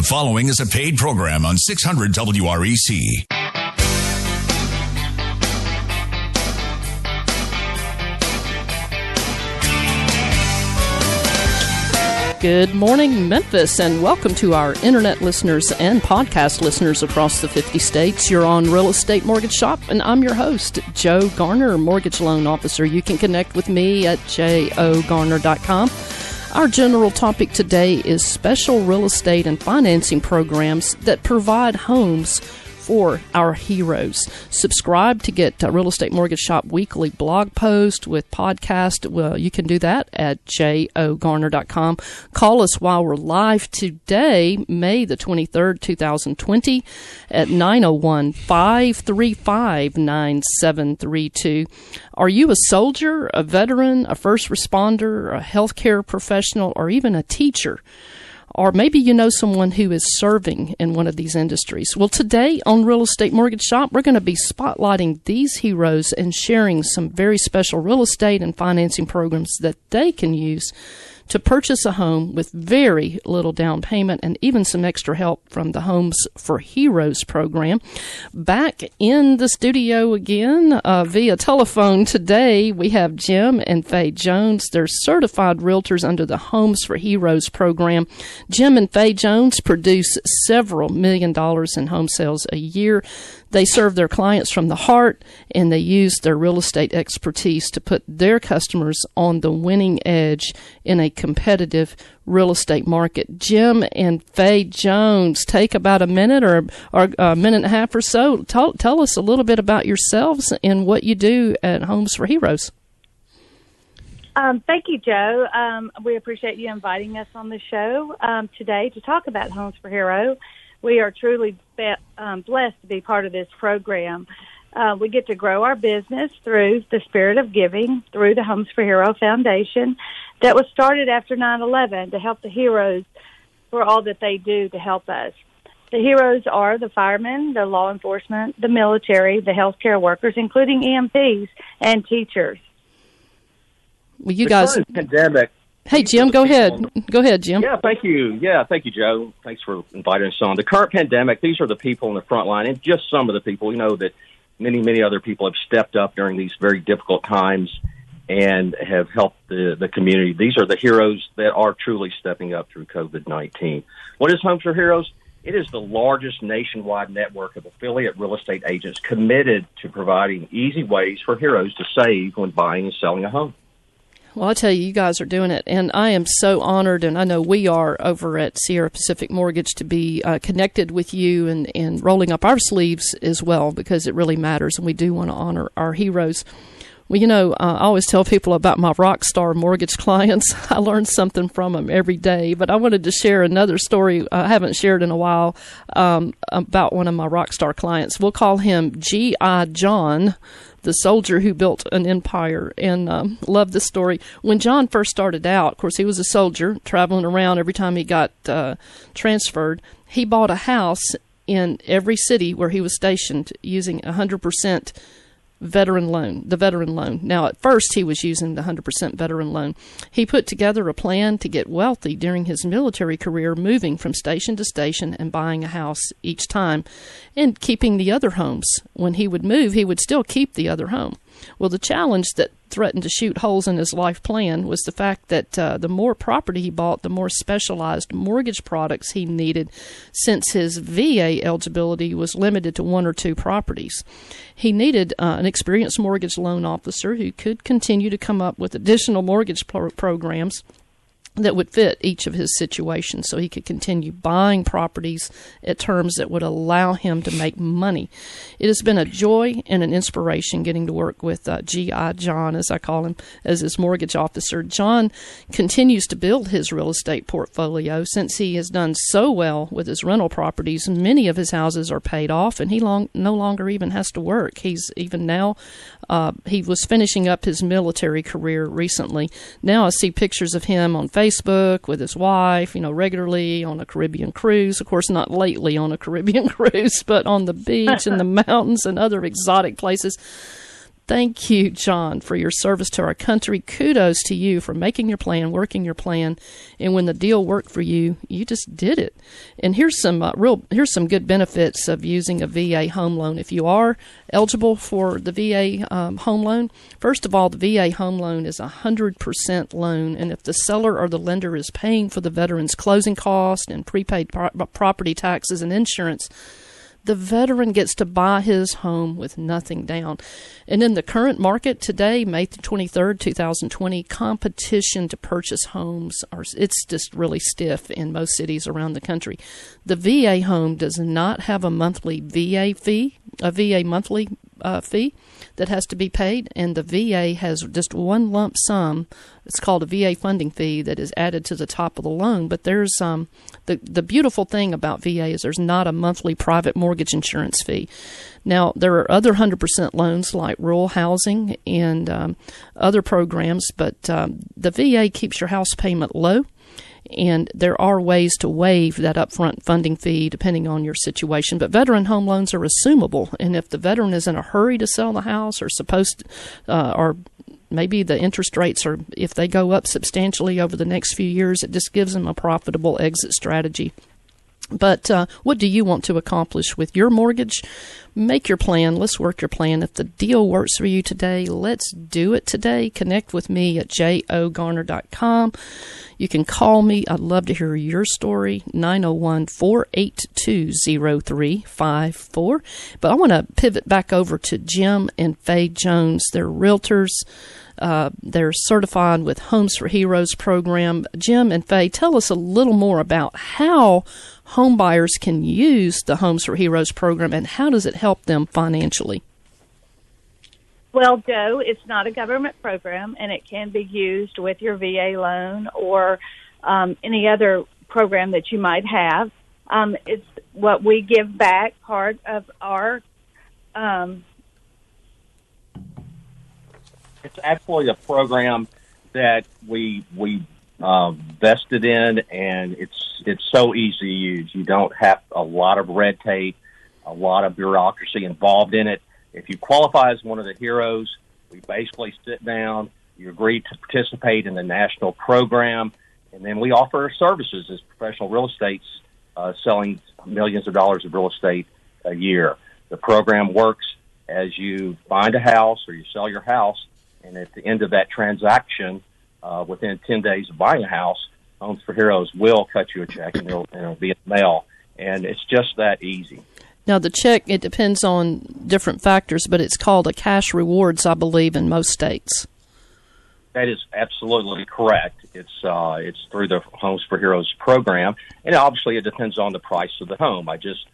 The following is a paid program on 600 WREC. Good morning, Memphis, and welcome to our internet listeners and podcast listeners across the 50 states. You're on Real Estate Mortgage Shop, and I'm your host, Joe Garner, Mortgage Loan Officer. You can connect with me at jogarner.com. Our general topic today is special real estate and financing programs that provide homes for our heroes. Subscribe to get uh, Real Estate Mortgage Shop weekly blog post with podcast. Well, you can do that at jogarner.com. Call us while we're live today, May the 23rd, 2020 at 901 535 9732. Are you a soldier, a veteran, a first responder, a healthcare professional, or even a teacher? Or maybe you know someone who is serving in one of these industries. Well, today on Real Estate Mortgage Shop, we're going to be spotlighting these heroes and sharing some very special real estate and financing programs that they can use to purchase a home with very little down payment and even some extra help from the Homes for Heroes program. Back in the studio again uh, via telephone today, we have Jim and Faye Jones. They're certified realtors under the Homes for Heroes program. Jim and Faye Jones produce several million dollars in home sales a year. They serve their clients from the heart and they use their real estate expertise to put their customers on the winning edge in a competitive real estate market. Jim and Faye Jones, take about a minute or, or a minute and a half or so. Tell, tell us a little bit about yourselves and what you do at Homes for Heroes. Um, thank you, Joe. Um, we appreciate you inviting us on the show um, today to talk about Homes for Hero we are truly be, um, blessed to be part of this program. Uh, we get to grow our business through the spirit of giving through the Homes for Hero Foundation that was started after 9-11 to help the heroes for all that they do to help us. The heroes are the firemen, the law enforcement, the military, the healthcare workers, including EMTs and teachers. Well, you the guys, pandemic Hey, Jim, go ahead. Go ahead, Jim. Yeah, thank you. Yeah, thank you, Joe. Thanks for inviting us on. The current pandemic, these are the people in the front line, and just some of the people. You know that many, many other people have stepped up during these very difficult times and have helped the, the community. These are the heroes that are truly stepping up through COVID 19. What is Homes for Heroes? It is the largest nationwide network of affiliate real estate agents committed to providing easy ways for heroes to save when buying and selling a home. Well, I tell you, you guys are doing it, and I am so honored, and I know we are over at Sierra Pacific Mortgage to be uh, connected with you and, and rolling up our sleeves as well because it really matters, and we do want to honor our heroes. Well, you know, uh, I always tell people about my rock star mortgage clients. I learn something from them every day. But I wanted to share another story I haven't shared in a while um, about one of my rock star clients. We'll call him G.I. John the soldier who built an empire, and um, love this story. When John first started out, of course, he was a soldier traveling around every time he got uh, transferred. He bought a house in every city where he was stationed using 100% veteran loan, the veteran loan. Now, at first, he was using the 100% veteran loan. He put together a plan to get wealthy during his military career, moving from station to station and buying a house each time and keeping the other homes. When he would move, he would still keep the other home. Well, the challenge that threatened to shoot holes in his life plan was the fact that uh, the more property he bought, the more specialized mortgage products he needed, since his VA eligibility was limited to one or two properties. He needed uh, an experienced mortgage loan officer who could continue to come up with additional mortgage pro- programs that would fit each of his situations so he could continue buying properties at terms that would allow him to make money. It has been a joy and an inspiration getting to work with uh, G.I. John, as I call him, as his mortgage officer. John continues to build his real estate portfolio since he has done so well with his rental properties. Many of his houses are paid off, and he long, no longer even has to work. He's even now, uh, he was finishing up his military career recently. Now I see pictures of him on Facebook Facebook with his wife, you know, regularly on a Caribbean cruise. Of course, not lately on a Caribbean cruise, but on the beach and the mountains and other exotic places. Thank you, John, for your service to our country. Kudos to you for making your plan, working your plan, and when the deal worked for you, you just did it. And here's some uh, real here's some good benefits of using a VA home loan. If you are eligible for the VA um, home loan, first of all, the VA home loan is a hundred percent loan, and if the seller or the lender is paying for the veteran's closing cost and prepaid pro- property taxes and insurance the veteran gets to buy his home with nothing down. And in the current market today, May the 23rd, 2020, competition to purchase homes are it's just really stiff in most cities around the country. The VA home does not have a monthly VA fee, a VA monthly uh, fee that has to be paid, and the VA has just one lump sum. It's called a VA funding fee that is added to the top of the loan. But there's um, the the beautiful thing about VA is there's not a monthly private mortgage insurance fee. Now there are other hundred percent loans like rural housing and um, other programs, but um, the VA keeps your house payment low and there are ways to waive that upfront funding fee depending on your situation. But veteran home loans are assumable, and if the veteran is in a hurry to sell the house or supposed, uh, or maybe the interest rates are if they go up substantially over the next few years, it just gives them a profitable exit strategy. But uh, what do you want to accomplish with your mortgage? Make your plan. Let's work your plan. If the deal works for you today, let's do it today. Connect with me at jogarner.com. You can call me. I'd love to hear your story. 901 482 0354. But I want to pivot back over to Jim and Faye Jones. They're realtors. Uh, they're certified with Homes for Heroes program. Jim and Faye, tell us a little more about how homebuyers can use the Homes for Heroes program and how does it help them financially? Well, Joe, it's not a government program and it can be used with your VA loan or um, any other program that you might have. Um, it's what we give back part of our. Um, it's actually a program that we we uh, vested in, and it's it's so easy to use. You don't have a lot of red tape, a lot of bureaucracy involved in it. If you qualify as one of the heroes, we basically sit down. You agree to participate in the national program, and then we offer our services as professional real estates, uh, selling millions of dollars of real estate a year. The program works as you find a house or you sell your house, and at the end of that transaction, uh, within 10 days of buying a house, Homes for Heroes will cut you a check and it'll, and it'll be in the mail. And it's just that easy. Now, the check, it depends on different factors, but it's called a cash rewards, I believe, in most states. That is absolutely correct. It's uh, it's through the Homes for Heroes program, and obviously it depends on the price of the home. I just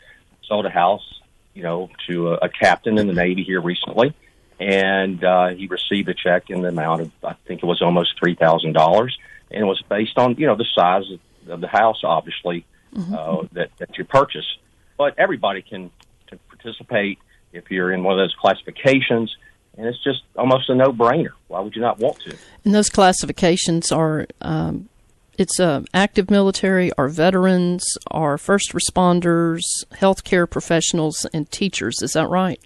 sold a house, you know, to a, a captain in the Navy here recently, and uh, he received a check in the amount of I think it was almost three thousand dollars, and it was based on you know the size of the house, obviously mm-hmm. uh, that that you purchase. But everybody can, can participate if you're in one of those classifications, and it's just almost a no brainer. Why would you not want to? And those classifications are. Um it's uh, active military, our veterans, our first responders, healthcare professionals, and teachers. Is that right?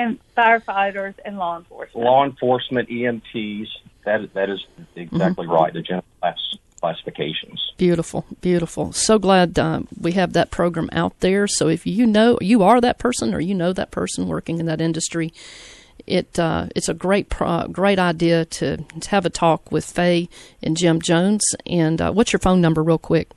And firefighters and law enforcement. Law enforcement, EMTs. That that is exactly mm-hmm. right. The general class classifications. Beautiful, beautiful. So glad uh, we have that program out there. So if you know you are that person or you know that person working in that industry, it uh, it's a great pro- great idea to, to have a talk with Faye and Jim Jones. And uh, what's your phone number, real quick?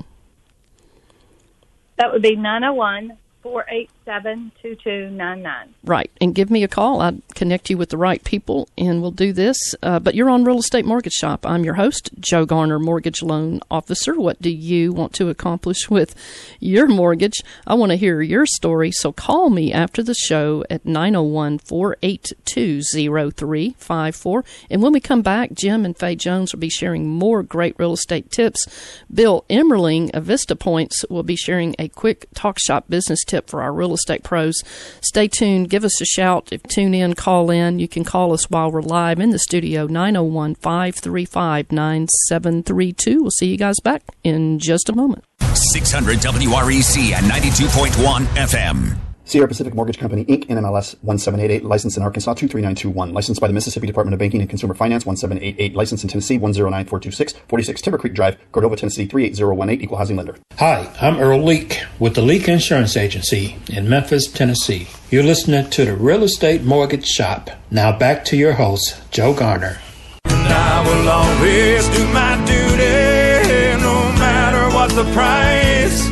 That would be 901 487 2299. Right. And give me a call. I'll connect you with the right people and we'll do this. Uh, but you're on Real Estate Mortgage Shop. I'm your host, Joe Garner, Mortgage Loan Officer. What do you want to accomplish with your mortgage? I want to hear your story. So call me after the show at 901 482 0354. And when we come back, Jim and Faye Jones will be sharing more great real estate tips. Bill Emmerling of Vista Points will be sharing a quick talk shop business tip tip for our real estate pros. Stay tuned. Give us a shout. If tune in, call in. You can call us while we're live in the studio, 901 535 9732. We'll see you guys back in just a moment. 600 WREC and 92.1 FM. Sierra Pacific Mortgage Company, Inc., NMLS 1788, licensed in Arkansas 23921, licensed by the Mississippi Department of Banking and Consumer Finance 1788, licensed in Tennessee 109426, 46 Timber Creek Drive, Cordova, Tennessee 38018, equal housing lender. Hi, I'm Earl Leak with the Leak Insurance Agency in Memphis, Tennessee. You're listening to the Real Estate Mortgage Shop. Now back to your host, Joe Garner. And I will always do my duty, no matter what the price.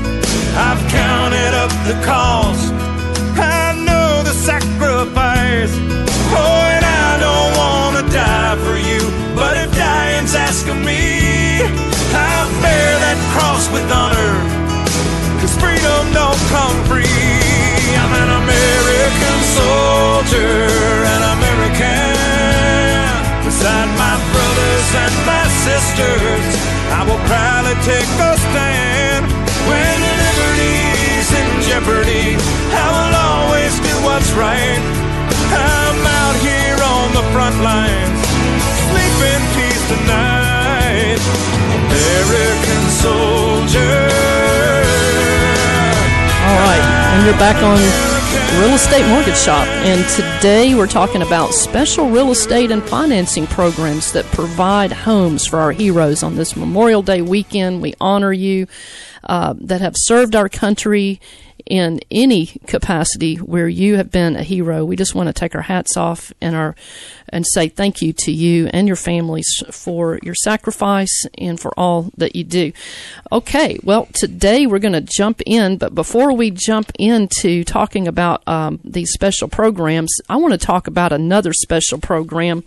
I've counted up the cost. With honor. Cause freedom don't come free. I'm an American soldier, an American. Beside my brothers and my sisters, I will proudly take a stand. When liberty's in jeopardy, I will always do what's right. I'm out here on the front lines, sleep in peace tonight. American soldier. And you're back on Real Estate Mortgage Shop. And today we're talking about special real estate and financing programs that provide homes for our heroes on this Memorial Day weekend. We honor you uh, that have served our country in any capacity where you have been a hero. We just want to take our hats off and our and say thank you to you and your families for your sacrifice and for all that you do. Okay, well today we're going to jump in, but before we jump into talking about um, these special programs, I want to talk about another special program.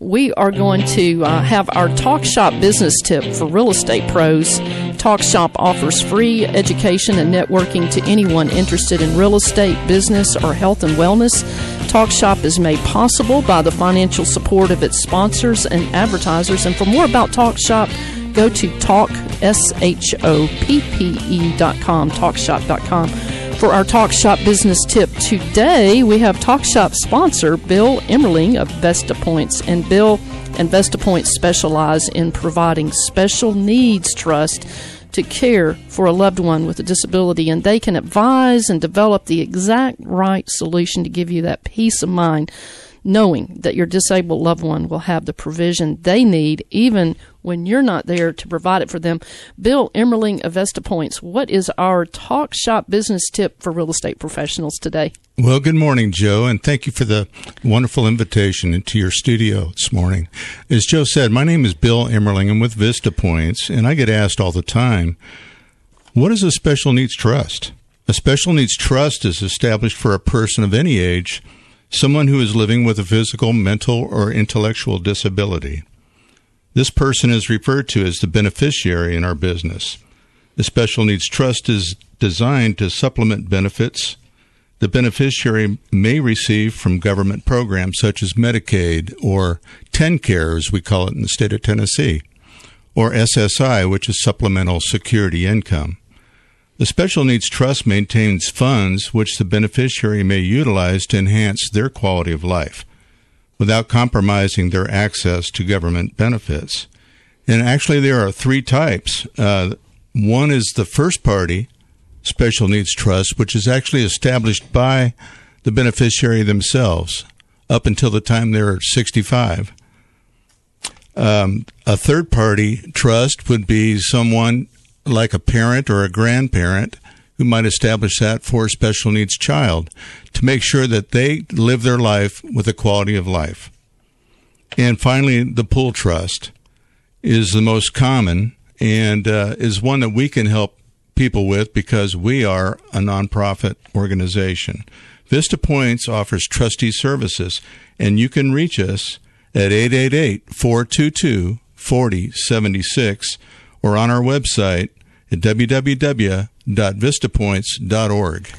We are going to uh, have our Talk Shop business tip for real estate pros. Talk Shop offers free education and networking to anyone interested in real estate, business, or health and wellness. Talk Shop is made possible by the financial support of its sponsors and advertisers. And for more about Talk Shop, go to talk, S-H-O-P-P-E dot com, talkshoppe.com. For our Talk Shop business tip today, we have Talk Shop sponsor Bill Emmerling of Vista Points. And Bill and Vista Points specialize in providing special needs trust to care for a loved one with a disability, and they can advise and develop the exact right solution to give you that peace of mind, knowing that your disabled loved one will have the provision they need, even when you're not there to provide it for them. Bill Emmerling of Vista Points, what is our talk shop business tip for real estate professionals today? Well, good morning, Joe, and thank you for the wonderful invitation into your studio this morning. As Joe said, my name is Bill Emmerling. I'm with Vista Points, and I get asked all the time, what is a special needs trust? A special needs trust is established for a person of any age, someone who is living with a physical, mental, or intellectual disability. This person is referred to as the beneficiary in our business. The special needs trust is designed to supplement benefits the beneficiary may receive from government programs such as Medicaid or TennCare, as we call it in the state of Tennessee, or SSI, which is Supplemental Security Income. The Special Needs Trust maintains funds which the beneficiary may utilize to enhance their quality of life without compromising their access to government benefits. And actually, there are three types. Uh, one is the first party Special Needs Trust, which is actually established by the beneficiary themselves up until the time they're 65. Um, a third party trust would be someone like a parent or a grandparent who might establish that for a special needs child to make sure that they live their life with a quality of life. And finally, the pool trust is the most common and uh, is one that we can help people with because we are a nonprofit organization. Vista Points offers trustee services, and you can reach us at 888 422 4076 or on our website at www.vistapoints.org.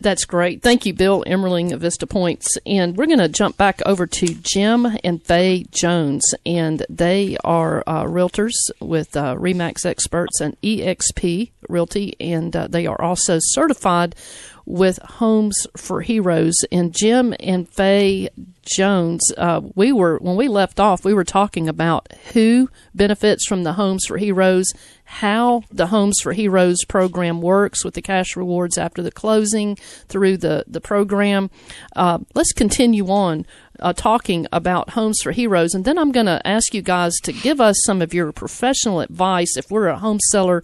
That's great. Thank you, Bill Emmerling of Vista Points. And we're going to jump back over to Jim and Faye Jones. And they are uh, realtors with uh, REMAX Experts and EXP Realty. And uh, they are also certified with Homes for Heroes. And Jim and Faye Jones, uh, we were when we left off, we were talking about who benefits from the Homes for Heroes, how the Homes for Heroes program works with the cash rewards after the closing through the the program. Uh, let's continue on uh, talking about Homes for Heroes, and then I'm going to ask you guys to give us some of your professional advice if we're a home seller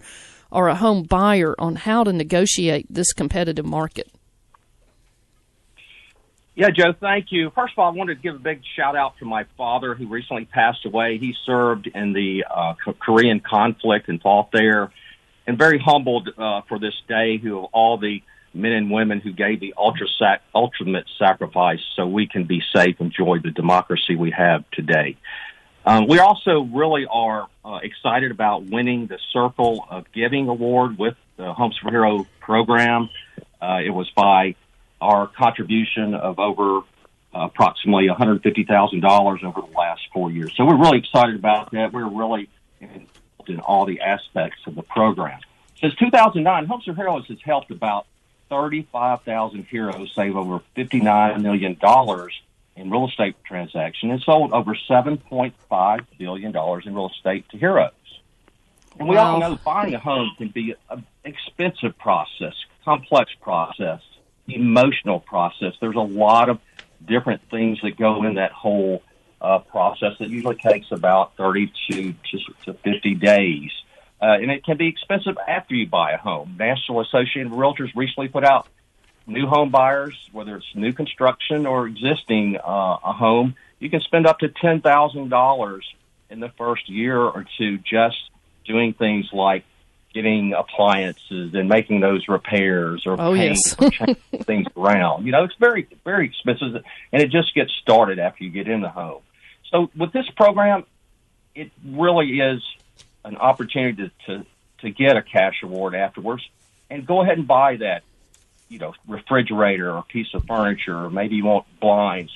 or a home buyer on how to negotiate this competitive market. Yeah, Joe, thank you. First of all, I wanted to give a big shout out to my father who recently passed away. He served in the uh, Korean conflict and fought there, and very humbled uh, for this day who all the men and women who gave the ultimate sacrifice so we can be safe, and enjoy the democracy we have today. Um, we also really are uh, excited about winning the Circle of Giving Award with the Homes for Hero program. Uh, it was by our contribution of over uh, approximately $150,000 over the last four years. So we're really excited about that. We're really involved in all the aspects of the program. Since 2009, Homes for Heroes has helped about 35,000 heroes save over $59 million in real estate transaction and sold over $7.5 billion in real estate to heroes. And we Wow. all know buying a home can be an expensive process, complex process, emotional process. There's a lot of different things that go in that whole uh, process that usually takes about 32 to, to 50 days. Uh, and it can be expensive after you buy a home. National Association of Realtors recently put out new home buyers, whether it's new construction or existing uh, a home, you can spend up to ten thousand dollars in the first year or two just doing things like getting appliances and making those repairs or Oh, yes. or changing things around. You know, it's very very expensive, and it just gets started after you get in the home. So with this program, it really is an opportunity to, to, to get a cash award afterwards and go ahead and buy that, you know, refrigerator or piece of furniture, or maybe you want blinds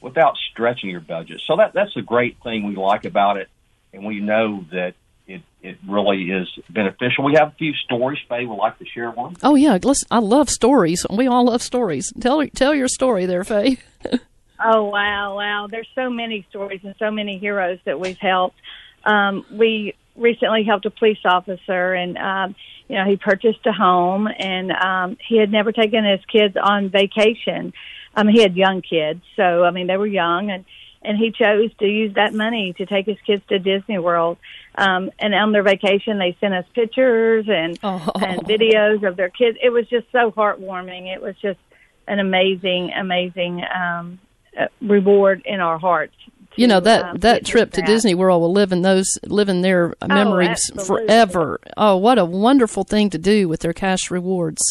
without stretching your budget. So that, that's a great thing we like about it. And we know that it, it really is beneficial. We have a few stories. Faye would like to share one. Oh yeah, let's, I love stories. We all love stories. Tell tell your story there, Faye. Oh wow, wow! There's so many stories and so many heroes that we've helped. Um, we recently helped a police officer, and um, you know he purchased a home, and um, he had never taken his kids on vacation. Um, he had young kids, so I mean they were young, and and he chose to use that money to take his kids to Disney World. Um, and on their vacation, they sent us pictures and Oh. and videos of their kids. It was just so heartwarming. It was just an amazing, amazing um, uh, reward in our hearts. You know that um, that trip to that. Disney World will live in those live in their memories absolutely. forever. Oh, what a wonderful thing to do with their cash rewards.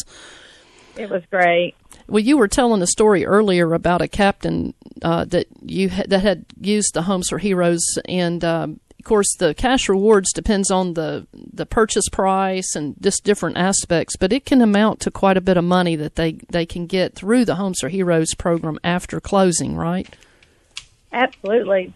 It was great. Well, you were telling a story earlier about a captain uh, that you ha- that had used the Homes for Heroes, and um, of course, the cash rewards depends on the the purchase price and just different aspects, but it can amount to quite a bit of money that they they can get through the Homes for Heroes program after closing, right? Absolutely.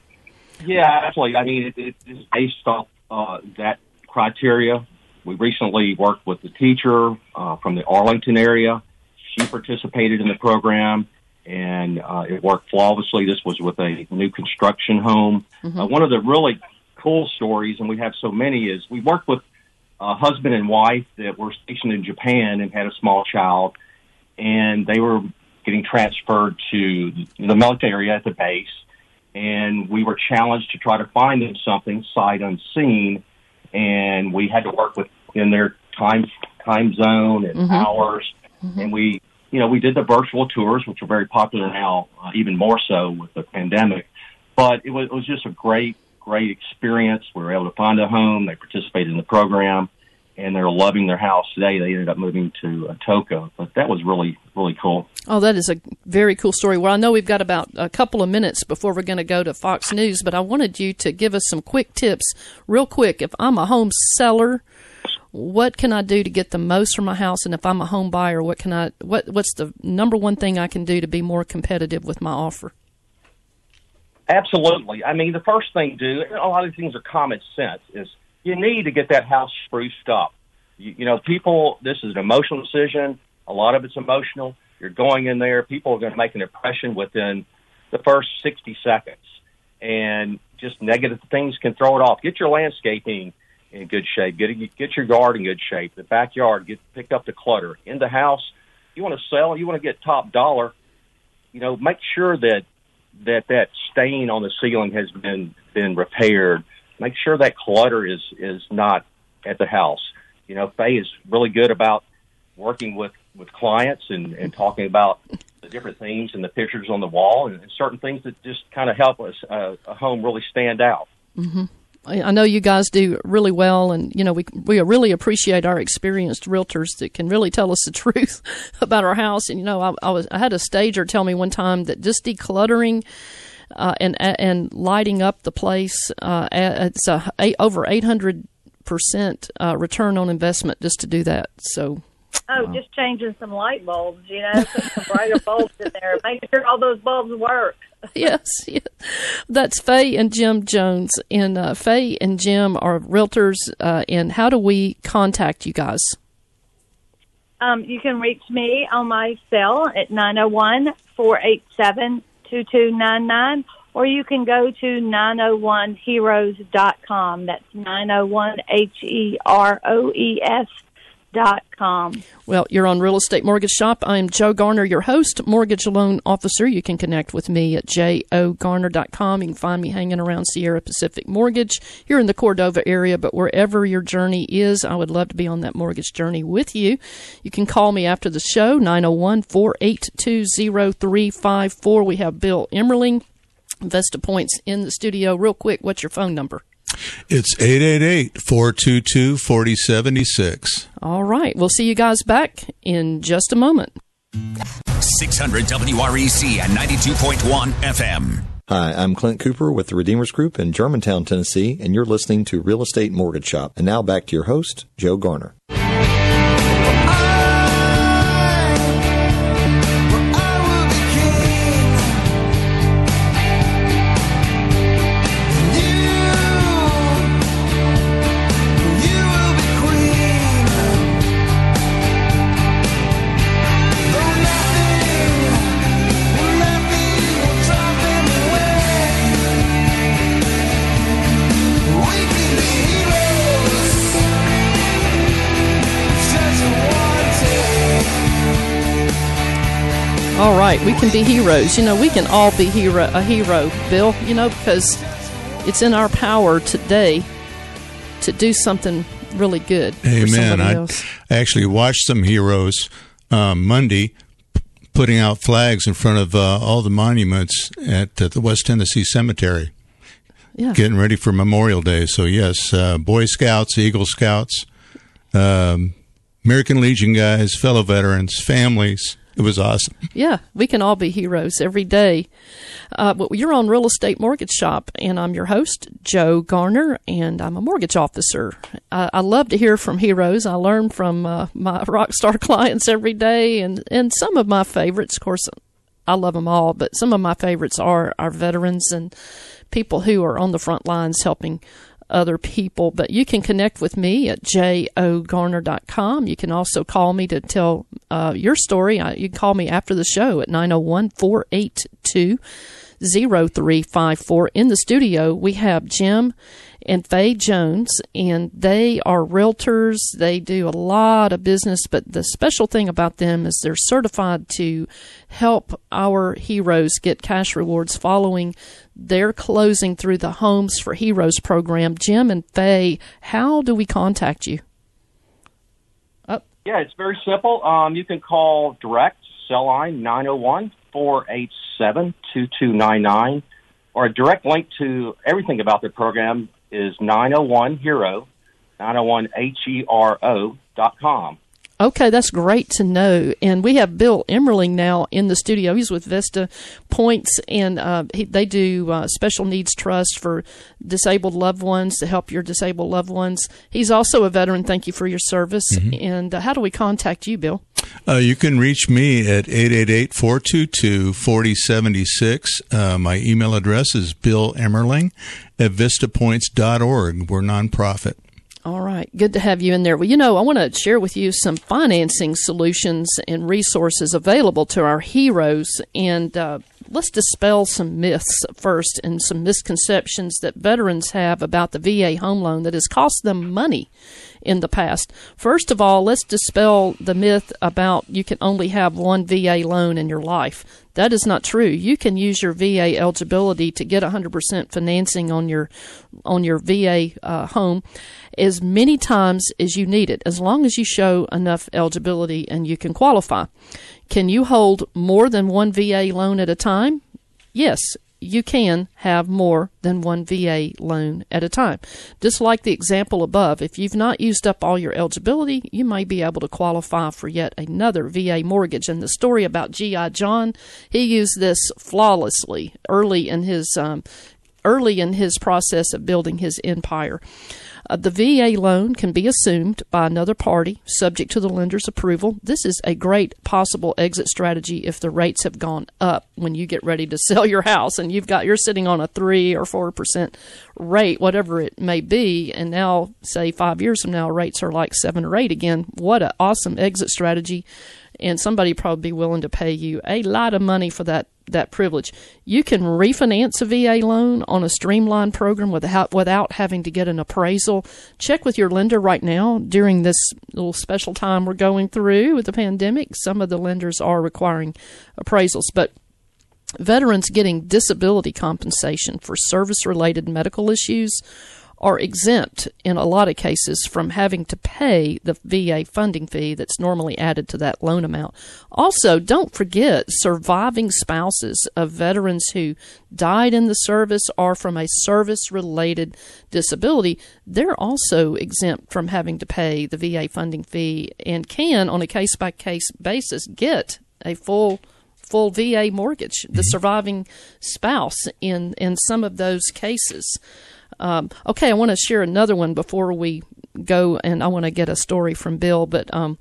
Yeah, absolutely. I mean, it, it is based off uh, that criteria. We recently worked with a teacher uh, from the Arlington area. She participated in the program, and uh, it worked flawlessly. This was with a new construction home. Uh, one of the really cool stories, and we have so many, is we worked with a husband and wife that were stationed in Japan and had a small child, and they were getting transferred to the military area at the base and we were challenged to try to find them something sight unseen, and we had to work within their time time zone and hours, and we you know we did the virtual tours, which are very popular now, uh, even more so with the pandemic. But it was it was just a great great experience. We were able to find a home. They participated in the program. And they're loving their house today. They ended up moving to uh, Atoka, but that was really, really cool. Oh, that is a very cool story. Well, I know we've got about a couple of minutes before we're going to go to Fox News, but I wanted you to give us some quick tips, real quick. If I'm a home seller, what can I do to get the most from my house? And if I'm a home buyer, what can I what what's the number one thing I can do to be more competitive with my offer? Absolutely. I mean, the first thing to do, and a lot of these things are common sense, is you need to get that house spruced up. You, you know, people, this is an emotional decision. A lot of it's emotional. You're going in there. People are going to make an impression within the first 60 seconds. And just negative things can throw it off. Get your landscaping in good shape. Get get your yard in good shape. The backyard, get pick up the clutter. In the house, you want to sell, you want to get top dollar. You know, make sure that that that stain on the ceiling has been been repaired. Make sure that clutter is is not at the house. You know, Faye is really good about working with with clients and and talking about the different themes and the pictures on the wall and, and certain things that just kind of help us uh, a home really stand out. Mm-hmm. I know you guys do really well, and you know we we really appreciate our experienced realtors that can really tell us the truth about our house. And you know, I, I was I had a stager tell me one time that just decluttering uh, and and lighting up the place, uh, it's a eight, over eight hundred percent uh, return on investment just to do that. So Oh, just changing some light bulbs, you know, some brighter bulbs in there, making sure all those bulbs work. yes, yes, that's Faye and Jim Jones. And uh, Faye and Jim are realtors. Uh, and how do we contact you guys? Um, you can reach me on my cell at 901 487 2299, or you can go to 901heroes.com. That's 901 H E R O E S dot com. Well, you're on Real Estate Mortgage Shop. I'm Joe Garner, your host, mortgage loan officer. You can connect with me at jogarner.com. You can find me hanging around Sierra Pacific Mortgage here in the Cordova area, but wherever your journey is, I would love to be on that mortgage journey with you. You can call me after the show, 901 482 0354. We have Bill Emmerling, Vista Points in the studio. Real quick, what's your phone number? It's 888-422-4076. All right. We'll see you guys back in just a moment. 600 WREC and 92.1 FM. Hi, I'm Clint Cooper with the Redeemers Group in Germantown, Tennessee, and you're listening to Real Estate Mortgage Shop. And now back to your host, Joe Garner. All right, we can be heroes. You know, we can all be hero a hero, Bill. You know, because it's in our power today to do something really good. Amen. I actually watched some heroes um, Monday putting out flags in front of uh, all the monuments at uh, the West Tennessee Cemetery. Yeah. Getting ready for Memorial Day. So, yes, uh, Boy Scouts, Eagle Scouts, um, American Legion guys, fellow veterans, families it was awesome. Yeah, we can all be heroes every day. Uh, you're on Real Estate Mortgage Shop, and I'm your host, Joe Garner, and I'm a mortgage officer. Uh, I love to hear from heroes. I learn from uh, my rock star clients every day, and, and some of my favorites, of course, I love them all, but some of my favorites are our veterans and people who are on the front lines helping other people. But you can connect with me at jogarner.com. You can also call me to tell uh, your story. You can call me after the show at 901 482 0354. In the studio, we have Jim and Faye Jones, and they are realtors. They do a lot of business, but the special thing about them is they're certified to help our heroes get cash rewards following their closing through the Homes for Heroes program. Jim and Faye, how do we contact you? Up. Yeah, it's very simple. Um, you can call direct cell line 901 487 2299 or a direct link to everything about the program is 901hero, 901hero.com. Okay, that's great to know. And we have Bill Emmerling now in the studio. He's with Vista Points, and uh, he, they do uh, special needs trust for disabled loved ones to help your disabled loved ones. He's also a veteran. Thank you for your service. Mm-hmm. And uh, how do we contact you, Bill? Uh, you can reach me at 888-422-4076. Uh, my email address is Bill Emmerling at vistapoints.org. We're nonprofit. All right, good to have you in there. Well, you know, I want to share with you some financing solutions and resources available to our heroes, and uh, let's dispel some myths first and some misconceptions that veterans have about the VA home loan that has cost them money in the past. First of all, let's dispel the myth about you can only have one VA loan in your life. That is not true. You can use your VA eligibility to get 100% financing on your on your VA uh, home as many times as you need it, as long as you show enough eligibility and you can qualify. Can you hold more than one VA loan at a time? Yes, you can have more than one VA loan at a time. Just like the example above, if you've not used up all your eligibility, you may be able to qualify for yet another VA mortgage. And the story about G.I. John, he used this flawlessly early in his um, early in his process of building his empire. Uh, the VA loan can be assumed by another party subject to the lender's approval. This is a great possible exit strategy if the rates have gone up when you get ready to sell your house and you've got you're sitting on a 3 or 4% rate whatever it may be and now say 5 years from now rates are like 7 or 8 again. What an awesome exit strategy and somebody probably be willing to pay you a lot of money for that that privilege. You can refinance a VA loan on a streamlined program without without having to get an appraisal. Check with your lender right now during this little special time we're going through with the pandemic. Some of the lenders are requiring appraisals, but veterans getting disability compensation for service related medical issues are exempt in a lot of cases from having to pay the VA funding fee that's normally added to that loan amount. Also, don't forget surviving spouses of veterans who died in the service or from a service related disability. They're also exempt from having to pay the VA funding fee and can, on a case by case basis, get a full full VA mortgage, the surviving spouse in in some of those cases. Um, okay, I want to share another one before we go, and I want to get a story from Bill. But um,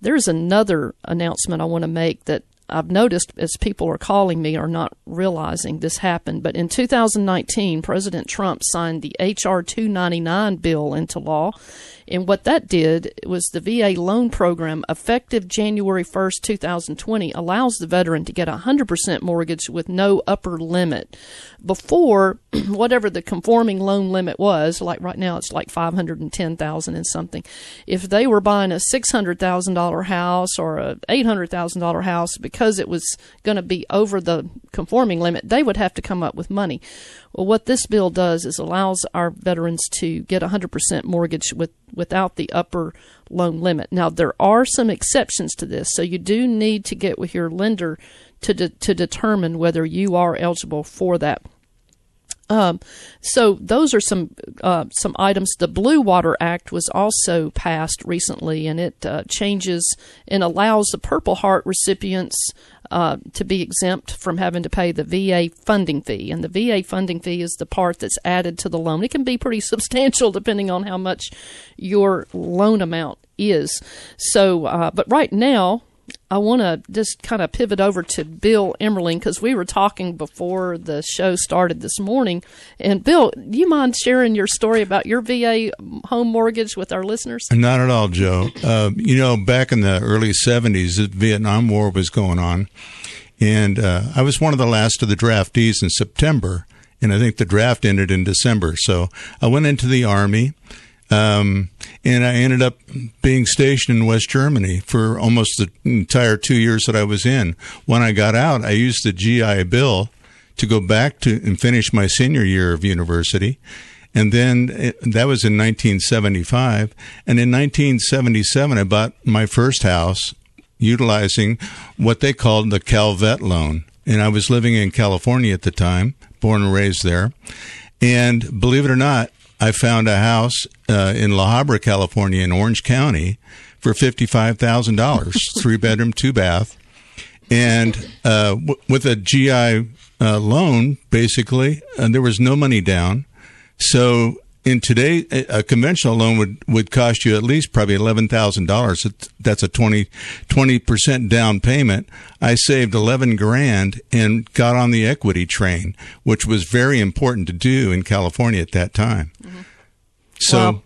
there's another announcement I want to make that I've noticed as people are calling me are not realizing this happened. But in 2019, President Trump signed the H.R. 299 bill into law. And what that did was the VA loan program, effective January 1st, 2020, allows the veteran to get a 100% mortgage with no upper limit. Before, whatever the conforming loan limit was, like right now it's like 510000 and something. If they were buying a $600,000 house or a $800,000 house because it was going to be over the conforming limit, they would have to come up with money. Well, what this bill does is allows our veterans to get a 100% mortgage with without the upper loan limit. Now, there are some exceptions to this, so you do need to get with your lender to de- to determine whether you are eligible for that. Um, so those are some uh, some items. The Blue Water Act was also passed recently, and it uh, changes and allows the Purple Heart recipients uh, to be exempt from having to pay the VA funding fee. And the VA funding fee is the part that's added to the loan. It can be pretty substantial depending on how much your loan amount is. So, uh, but right now, I want to just kind of pivot over to Bill Emmerling because we were talking before the show started this morning. And Bill, do you mind sharing your story about your VA home mortgage with our listeners? Not at all, Joe. Uh, you know, back in the early 70s, the Vietnam War was going on. And uh, I was one of the last of the draftees in September. And I think the draft ended in December. So I went into the Army. Um, and I ended up being stationed in West Germany for almost the entire two years that I was in. When I got out, I used the GI Bill to go back to and finish my senior year of university. And then it, that was in 1975. And in 1977, I bought my first house utilizing what they called the Calvet loan. And I was living in California at the time, born and raised there. And believe it or not, I found a house uh, in La Habra, California, in Orange County, for fifty-five thousand dollars, three bedroom, two bath, and uh, w- with a GI uh, loan, basically, and there was no money down. So in today, a conventional loan would, would cost you at least probably eleven thousand dollars. That's a 20 percent down payment. I saved eleven grand and got on the equity train, which was very important to do in California at that time. Mm-hmm. So. Wow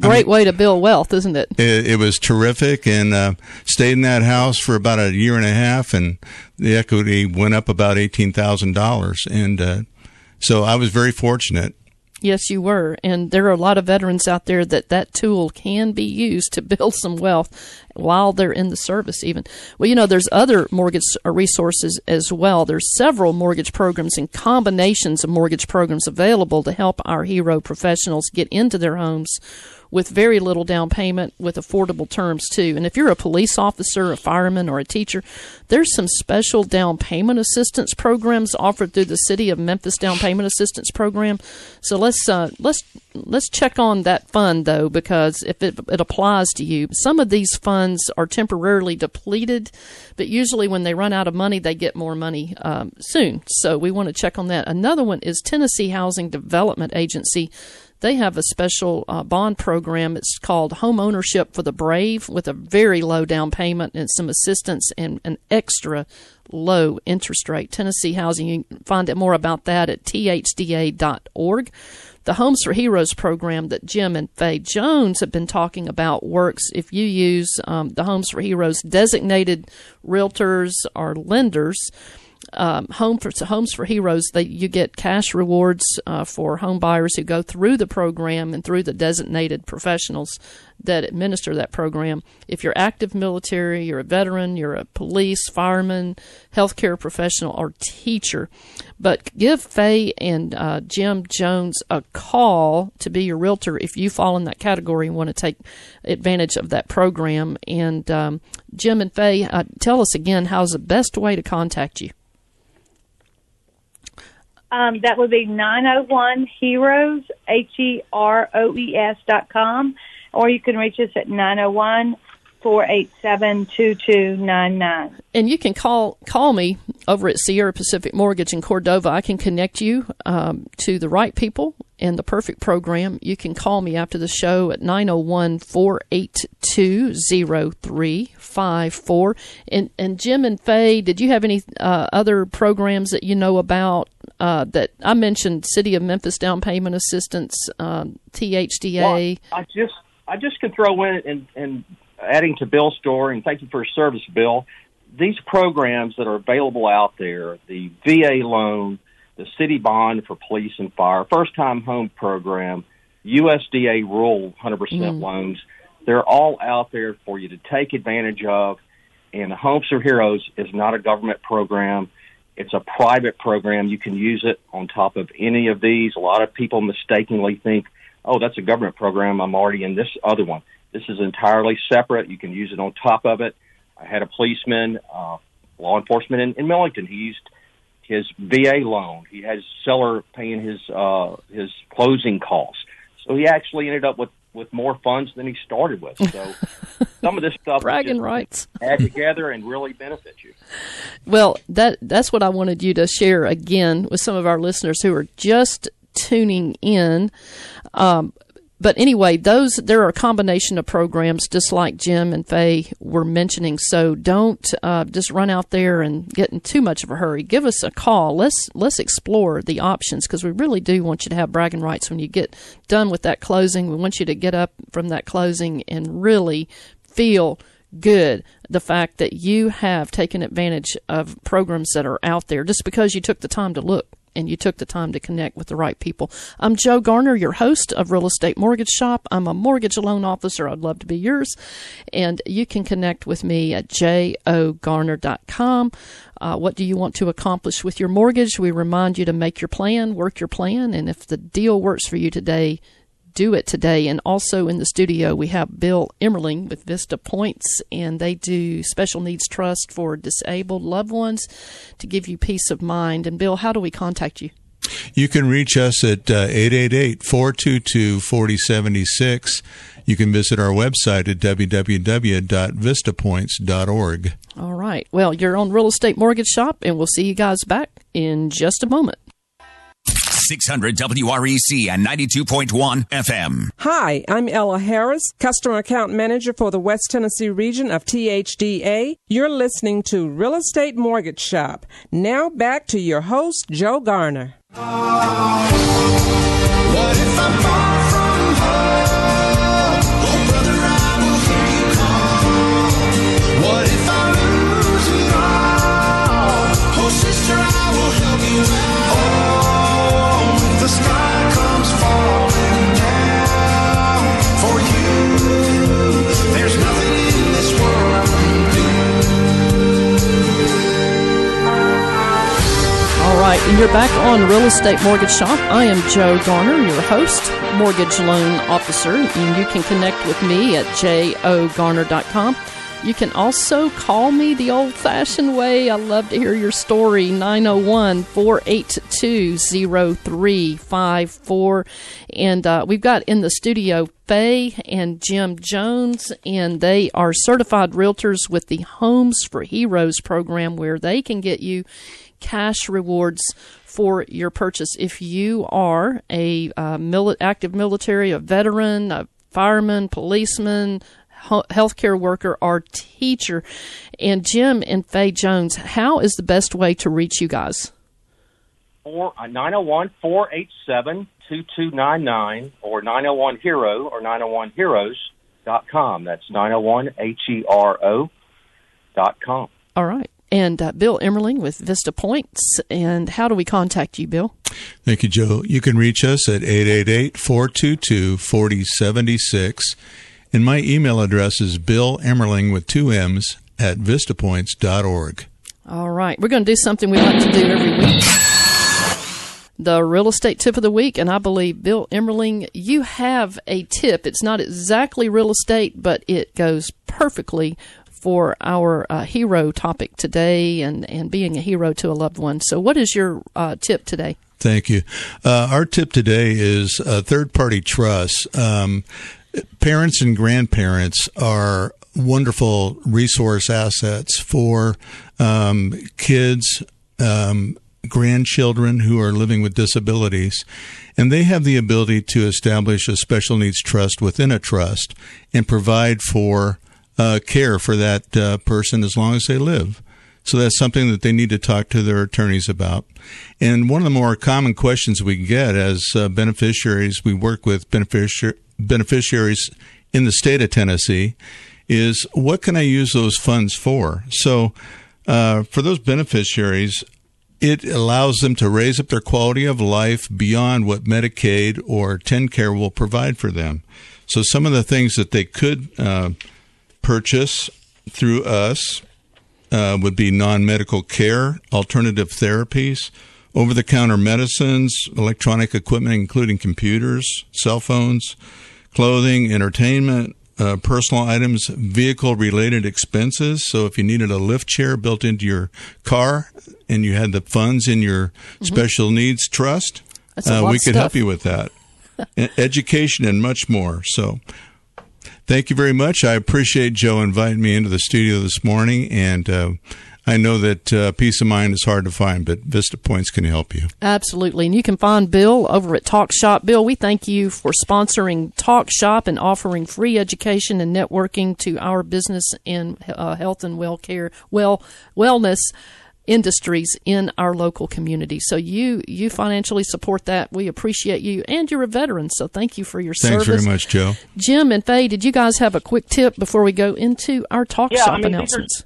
great way to build wealth, isn't it? It, it was terrific, and uh, stayed in that house for about a year and a half, and the equity went up about eighteen thousand dollars, and uh, so I was very fortunate. Yes, you were. And there are a lot of veterans out there that that tool can be used to build some wealth while they're in the service, even. Well, you know, there's other mortgage uh, resources as well. There's several mortgage programs and combinations of mortgage programs available to help our hero professionals get into their homes with very little down payment with affordable terms too. And if you're a police officer, a fireman, or a teacher, there's some special down payment assistance programs offered through the City of Memphis Down Payment Assistance Program. So let's uh, let's let's check on that fund though, because if it, it applies to you, some of these funds are temporarily depleted, but usually when they run out of money, they get more money um, soon. So we want to check on that. Another one is Tennessee Housing Development Agency they have a special uh, bond program. It's called Home Ownership for the Brave with a very low down payment and some assistance and an extra low interest rate. Tennessee Housing, you can find out more about that at thda.org. The Homes for Heroes program that Jim and Faye Jones have been talking about works. If you use um, the Homes for Heroes designated realtors or lenders um, home for homes for heroes they you get cash rewards uh, for home buyers who go through the program and through the designated professionals that administer that program. If you're active military you're a veteran you're a police fireman healthcare professional or teacher. But give faye and uh, jim jones a call to be your realtor if you fall in that category and want to take advantage of that program. And um, jim and faye uh, tell us again how's the best way to contact you? Um, that would be 901 Heroes, H E R O E S dot com, or you can reach us at 901 487 2299. And you can call call me over at Sierra Pacific Mortgage in Cordova. I can connect you um, to the right people and the perfect program. You can call me after the show at 901 482 0354. And, and Jim and Faye, did you have any uh, other programs that you know about uh, that I mentioned? City of Memphis Down Payment Assistance, um, THDA. Well, I just I just could throw in and, and adding to Bill's story, and thank you for your service, Bill. These programs that are available out there, the VA loan, the city bond for police and fire, first time home program, USDA rural 100% mm. loans, they're all out there for you to take advantage of. And the Homes for Heroes is not a government program. It's a private program. You can use it on top of any of these. A lot of people mistakenly think, oh, that's a government program. I'm already in this other one. This is entirely separate. You can use it on top of it. I had a policeman, uh, law enforcement in, in Millington. He used his VA loan. He has seller paying his uh, his closing costs. So he actually ended up with with more funds than he started with. So some of this stuff bragging rights add together and really benefit you. Well, that that's what I wanted you to share again with some of our listeners who are just tuning in. Um, but anyway, those there are a combination of programs, just like Jim and Faye were mentioning. So don't uh, just run out there and get in too much of a hurry. Give us a call. Let's let's explore the options because we really do want you to have bragging rights when you get done with that closing. We want you to get up from that closing and really feel good the fact that you have taken advantage of programs that are out there just because you took the time to look and you took the time to connect with the right people. I'm Joe Garner, your host of Real Estate Mortgage Shop. I'm a mortgage loan officer. I'd love to be yours. And you can connect with me at jogarner.com. Uh, what do you want to accomplish with your mortgage? We remind you to make your plan, work your plan, and if the deal works for you today, do it today. And also in the studio, we have Bill Emmerling with Vista Points, and they do special needs trust for disabled loved ones to give you peace of mind. And Bill, how do we contact you? You can reach us at uh, 888 422 4076. You can visit our website at www.vistapoints.org. All right. Well, you're on Real Estate Mortgage Shop, and we'll see you guys back in just a moment. 600 WREC and 92.1 FM. Hi, I'm Ella Harris, Customer Account Manager for the West Tennessee region of THDA. You're listening to Real Estate Mortgage Shop. Now back to your host, Joe Garner. And you're back on Real Estate Mortgage Shop. I am Joe Garner, your host, mortgage loan officer, and you can connect with me at jogarner.com. You can also call me the old fashioned way. I love to hear your story. 901 482 0354. And uh, we've got in the studio Faye and Jim Jones, and they are certified realtors with the Homes for Heroes program where they can get you cash rewards for your purchase. If you are a uh, mili- active military, a veteran, a fireman, policeman, ho- healthcare worker, or teacher, and Jim and Faye Jones, how is the best way to reach you guys? Or 901 487 2299 or 901 Hero or 901heroes.com. That's 901 H E R O dot com. All right. And uh, Bill Emmerling with Vista Points. And how do we contact you, Bill? Thank you, Joe. You can reach us at 888 422 4076. And my email address is Bill Emmerling with two M's at vistapoints.org. All right. We're going to do something we like to do every week. The real estate tip of the week. And I believe, Bill Emmerling, you have a tip. It's not exactly real estate, but it goes perfectly for our uh, hero topic today and, and being a hero to a loved one. So, what is your uh, tip today? Thank you. Uh, our tip today is uh, third party trust. Um, parents and grandparents are wonderful resource assets for um, kids, um, grandchildren who are living with disabilities. And they have the ability to establish a special needs trust within a trust and provide for uh, care for that uh, person as long as they live. So that's something that they need to talk to their attorneys about. And one of the more common questions we get as uh, beneficiaries, we work with benefici- beneficiaries in the state of Tennessee, is what can I use those funds for? So uh, for those beneficiaries, it allows them to raise up their quality of life beyond what Medicaid or TennCare will provide for them. So some of the things that they could uh, purchase through us uh, would be non medical care, alternative therapies, over the counter medicines, electronic equipment, including computers, cell phones, clothing, entertainment, uh, personal items, vehicle related expenses. So if you needed a lift chair built into your car and you had the funds in your mm-hmm. special needs trust, uh, we could help you with that. Education and much more. So thank you very much. I appreciate Joe inviting me into the studio this morning, and uh, I know that uh, peace of mind is hard to find, but Vista Points can help you. Absolutely. And you can find Bill over at Talk Shop. Bill, we thank you for sponsoring Talk Shop and offering free education and networking to our business and uh, health and well care, well wellness industries in our local community. So you you financially support that. We appreciate you, and you're a veteran. So thank you for your Thanks service. Thanks very much, Joe. Jim and Faye, did you guys have a quick tip before we go into our talk yeah, shop I mean, announcements?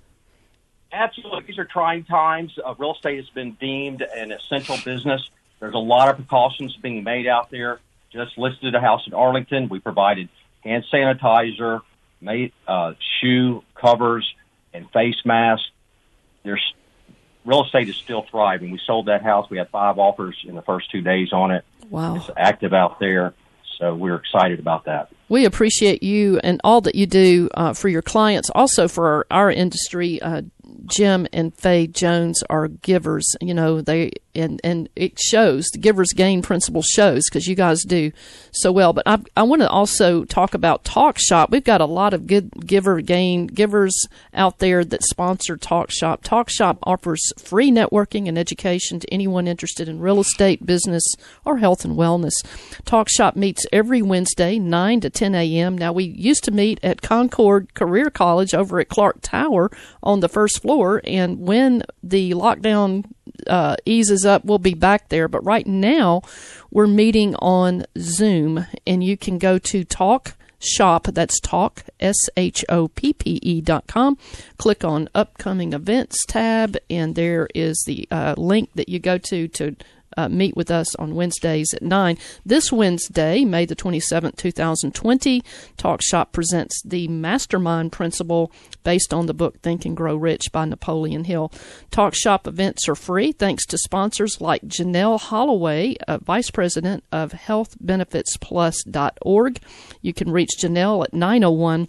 Absolutely. These are trying times. Uh, real estate has been deemed an essential business. There's a lot of precautions being made out there. Just listed a house in Arlington. We provided hand sanitizer, made, uh, shoe covers, and face masks. There's real estate is still thriving. We sold that house. We had five offers in the first two days on it. Wow. It's active out there. So we're excited about that. We appreciate you and all that you do uh, for your clients, also for our, our industry. Uh, Jim and Faye Jones are givers. You know, they and and it shows the givers gain principle shows because you guys do so well. But I I want to also talk about Talk Shop. We've got a lot of good giver gain givers out there that sponsor Talk Shop. Talk Shop offers free networking and education to anyone interested in real estate, business, or health and wellness. Talk Shop meets every Wednesday, nine to ten a.m. Now we used to meet at Concord Career College over at Clark Tower on the first floor, and when the lockdown uh, eases up, we'll be back there. But right now, we're meeting on Zoom, and you can go to Talk Shop. That's Talk S H O P P E dot com. Click on Upcoming Events tab, and there is the uh, link that you go to to uh, meet with us on Wednesdays at 9. This Wednesday, May the 27th, 2020, Talk Shop presents the Mastermind Principle based on the book Think and Grow Rich by Napoleon Hill. Talk Shop events are free thanks to sponsors like Janelle Holloway, uh, Vice President of HealthBenefitsPlus.org. You can reach Janelle at 901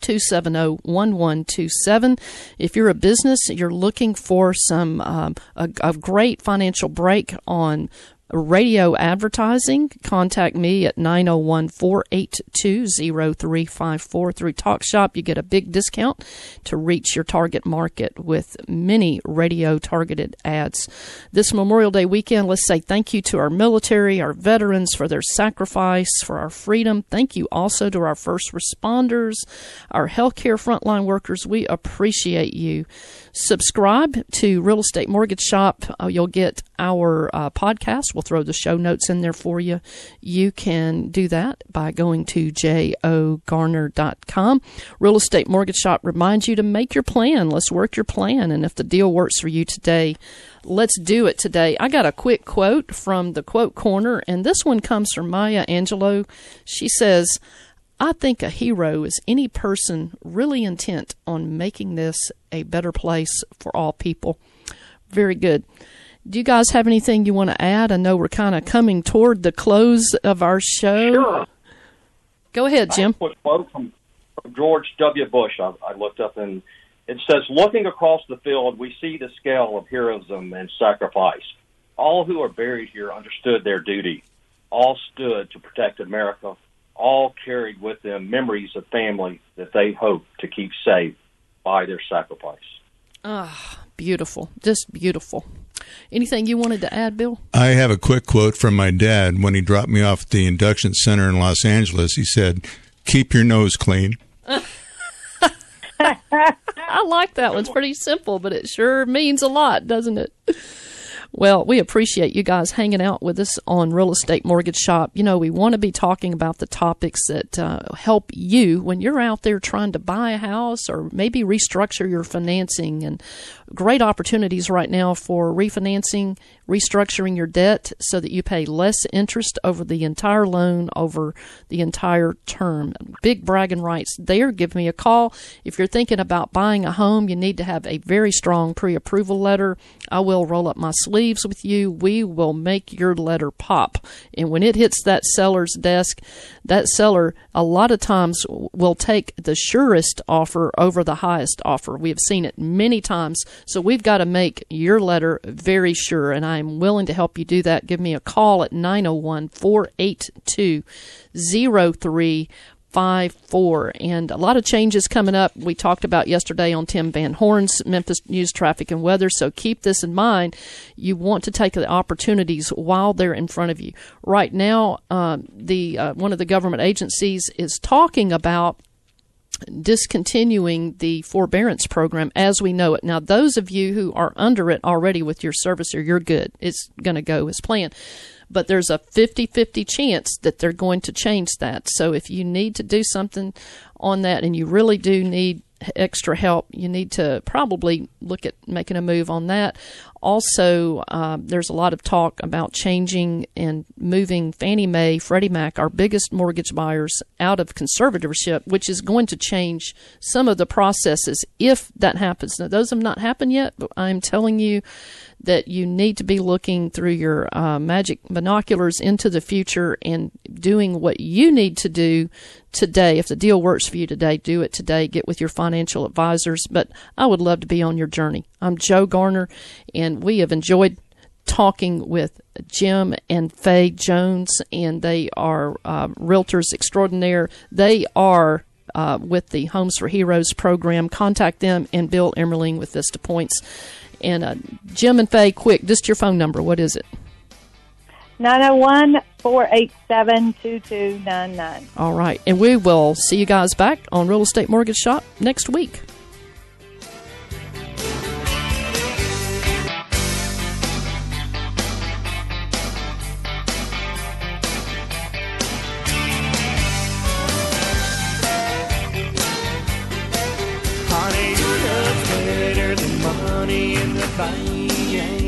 270 1127. If you're a business, you're looking for some um, a, a great financial break on radio advertising, contact me at 901 482 0354 through TalkShop. You get a big discount to reach your target market with many radio targeted ads. This Memorial Day weekend, let's say thank you to our military, our veterans for their sacrifice for our freedom. Thank you also to our first responders, our healthcare frontline workers. We appreciate you subscribe to Real Estate Mortgage Shop. Uh, you'll get our uh, podcast. We'll throw the show notes in there for you. You can do that by going to jogarner.com. Real Estate Mortgage Shop reminds you to make your plan. Let's work your plan. And if the deal works for you today, let's do it today. I got a quick quote from the quote corner, and this one comes from Maya Angelou. She says, I think a hero is any person really intent on making this a better place for all people. Very good. Do you guys have anything you want to add? I know we're kind of coming toward the close of our show. Sure. Go ahead, Jim. I quote from, from George W. Bush. I, I looked up and it says, "Looking across the field, we see the scale of heroism and sacrifice. All who are buried here understood their duty. All stood to protect America all carried with them memories of family that they hope to keep safe by their sacrifice. Ah, beautiful. Just beautiful. Anything you wanted to add, Bill? I have a quick quote from my dad when he dropped me off at the induction center in Los Angeles. He said, Keep your nose clean. I like that one. It's pretty simple, but it sure means a lot, doesn't it? Well, we appreciate you guys hanging out with us on Real Estate Mortgage Shop. You know, we want to be talking about the topics that uh, help you when you're out there trying to buy a house or maybe restructure your financing. And great opportunities right now for refinancing, restructuring your debt so that you pay less interest over the entire loan over the entire term. Big bragging rights there. Give me a call. If you're thinking about buying a home, you need to have a very strong pre approval letter. I will roll up my sleeves with you. We will make your letter pop. And when it hits that seller's desk, that seller a lot of times will take the surest offer over the highest offer. We have seen it many times. So we've got to make your letter very sure, and I'm willing to help you do that. Give me a call at 901 482 five four and a lot of changes coming up we talked about yesterday on tim van horn's memphis news traffic and weather so keep this in mind you want to take the opportunities while they're in front of you right now um, the uh, one of the government agencies is talking about discontinuing the forbearance program as we know it. Now, those of you who are under it already with your servicer, you're good. It's going to go as planned. But there's a 50 50 chance that they're going to change that. So if you need to do something on that and you really do need extra help, you need to probably look at making a move on that. Also, uh, there's a lot of talk about changing and moving Fannie Mae, Freddie Mac, our biggest mortgage buyers, out of conservatorship, which is going to change some of the processes if that happens. Now, those have not happened yet, but I'm telling you that you need to be looking through your uh, magic binoculars into the future and doing what you need to do today. If the deal works for you today, do it today. Get with your financial advisors. But I would love to be on your journey. I'm Joe Garner, and we have enjoyed talking with Jim and Faye Jones, and they are uh, realtors extraordinaire. They are uh, with the Homes for Heroes program. Contact them and Bill Emmerling with Vista Points. And uh, Jim and Faye, quick, just your phone number. What is it? 901 487 2299. All right. And we will see you guys back on Real Estate Mortgage Shop next week. Money in the bank.